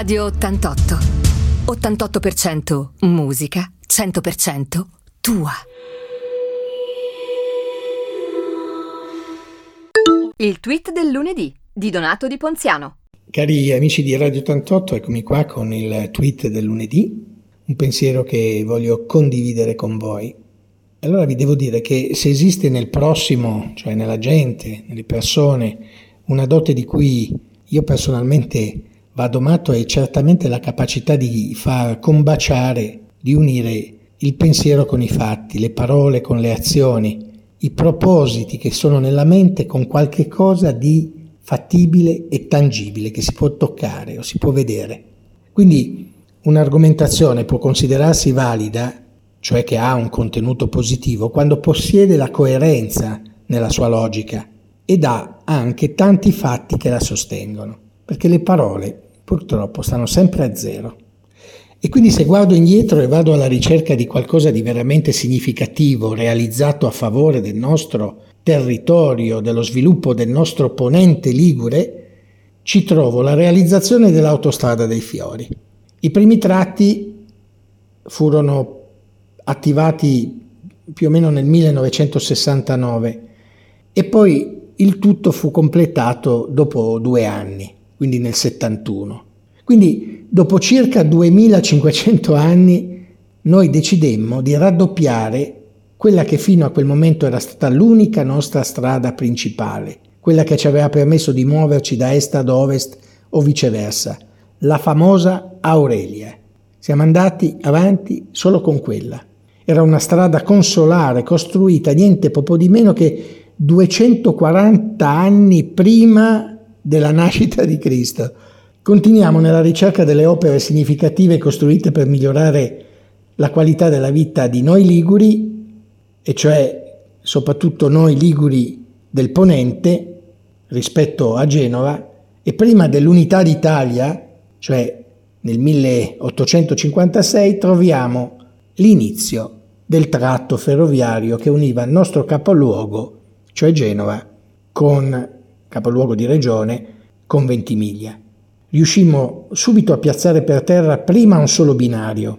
Radio 88. 88% musica, 100% tua. Il tweet del lunedì di Donato Di Ponziano. Cari amici di Radio 88, eccomi qua con il tweet del lunedì, un pensiero che voglio condividere con voi. Allora vi devo dire che se esiste nel prossimo, cioè nella gente, nelle persone, una dote di cui io personalmente vado matto è certamente la capacità di far combaciare, di unire il pensiero con i fatti, le parole con le azioni, i propositi che sono nella mente con qualche cosa di fattibile e tangibile che si può toccare o si può vedere. Quindi un'argomentazione può considerarsi valida, cioè che ha un contenuto positivo, quando possiede la coerenza nella sua logica ed ha anche tanti fatti che la sostengono, perché le parole purtroppo stanno sempre a zero. E quindi se guardo indietro e vado alla ricerca di qualcosa di veramente significativo realizzato a favore del nostro territorio, dello sviluppo del nostro ponente ligure, ci trovo la realizzazione dell'autostrada dei fiori. I primi tratti furono attivati più o meno nel 1969 e poi il tutto fu completato dopo due anni, quindi nel 71. Quindi dopo circa 2500 anni noi decidemmo di raddoppiare quella che fino a quel momento era stata l'unica nostra strada principale, quella che ci aveva permesso di muoverci da est ad ovest o viceversa, la famosa Aurelia. Siamo andati avanti solo con quella. Era una strada consolare costruita niente poco di meno che 240 anni prima della nascita di Cristo. Continuiamo nella ricerca delle opere significative costruite per migliorare la qualità della vita di noi liguri, e cioè soprattutto noi liguri del Ponente rispetto a Genova, e prima dell'unità d'Italia, cioè nel 1856, troviamo l'inizio del tratto ferroviario che univa il nostro capoluogo cioè Genova, con capoluogo di regione, con Ventimiglia. Riuscimmo subito a piazzare per terra prima un solo binario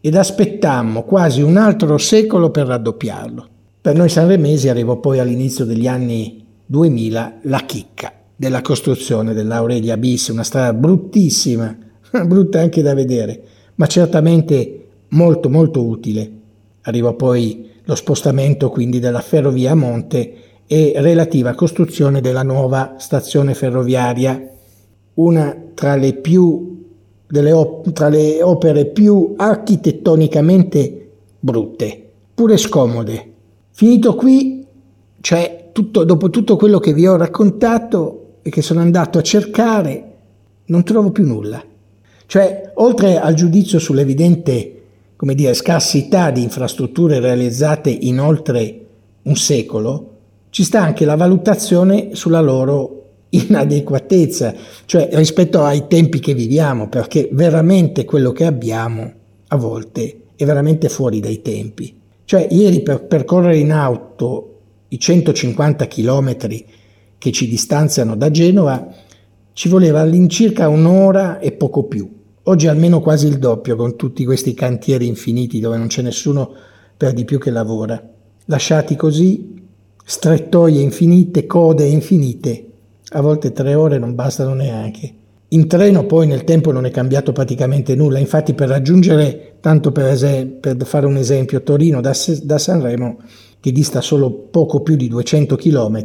ed aspettammo quasi un altro secolo per raddoppiarlo. Per noi sanremesi arrivò poi all'inizio degli anni 2000 la chicca della costruzione dell'Aurelia bis, una strada bruttissima, brutta anche da vedere, ma certamente molto molto utile. Arrivò poi lo spostamento quindi della ferrovia a monte e relativa costruzione della nuova stazione ferroviaria, una tra le, più, op- tra le opere più architettonicamente brutte, pure scomode. Finito qui, cioè tutto, dopo tutto quello che vi ho raccontato e che sono andato a cercare, non trovo più nulla. Cioè, oltre al giudizio sull'evidente come dire, scarsità di infrastrutture realizzate in oltre un secolo, ci sta anche la valutazione sulla loro inadeguatezza, cioè rispetto ai tempi che viviamo, perché veramente quello che abbiamo a volte è veramente fuori dai tempi. Cioè ieri per percorrere in auto i 150 km che ci distanziano da Genova ci voleva all'incirca un'ora e poco più. Oggi almeno quasi il doppio con tutti questi cantieri infiniti dove non c'è nessuno per di più che lavora. Lasciati così strettoie infinite, code infinite. A volte tre ore non bastano neanche. In treno poi nel tempo non è cambiato praticamente nulla, infatti per raggiungere, tanto per, es- per fare un esempio, Torino da, da, Sanremo, che dista solo poco più di 200 km,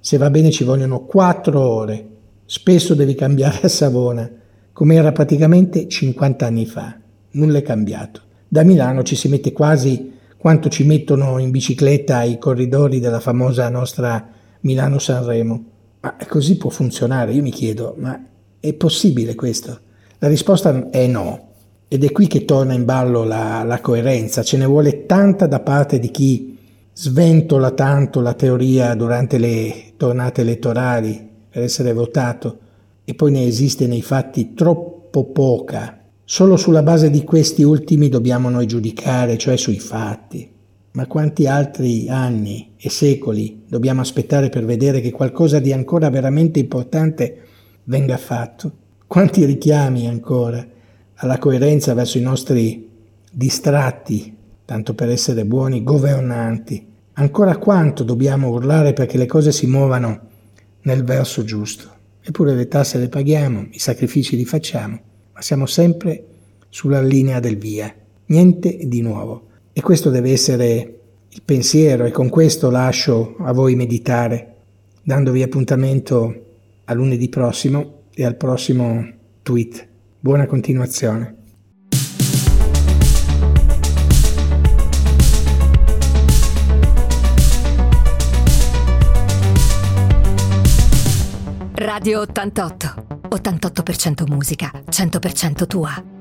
se va bene ci vogliono 4 ore. Spesso devi cambiare a Savona, come era praticamente 50 anni fa. Nulla è cambiato. Da Milano ci si mette quasi quanto ci mettono in bicicletta i corridori della famosa nostra Milano-Sanremo. Ma così può funzionare? Io mi chiedo, ma è possibile questo? La risposta è no. Ed è qui che torna in ballo la, la coerenza. Ce ne vuole tanta da parte di chi sventola tanto la teoria durante le tornate elettorali per essere votato e poi ne esiste nei fatti troppo poca Solo sulla base di questi ultimi dobbiamo noi giudicare, cioè sui fatti. Ma quanti altri anni e secoli dobbiamo aspettare per vedere che qualcosa di ancora veramente importante venga fatto? Quanti richiami ancora alla coerenza verso i nostri distratti, tanto per essere buoni governanti. Ancora quanto dobbiamo urlare perché le cose si muovano nel verso giusto. Eppure le tasse le paghiamo, i sacrifici li facciamo, ma siamo sempre sulla linea del via. Niente di nuovo. E questo deve essere il pensiero e con questo lascio a voi meditare, dandovi appuntamento a lunedì prossimo e al prossimo tweet. Buona continuazione. Radio 88. 88% musica, 100% tua.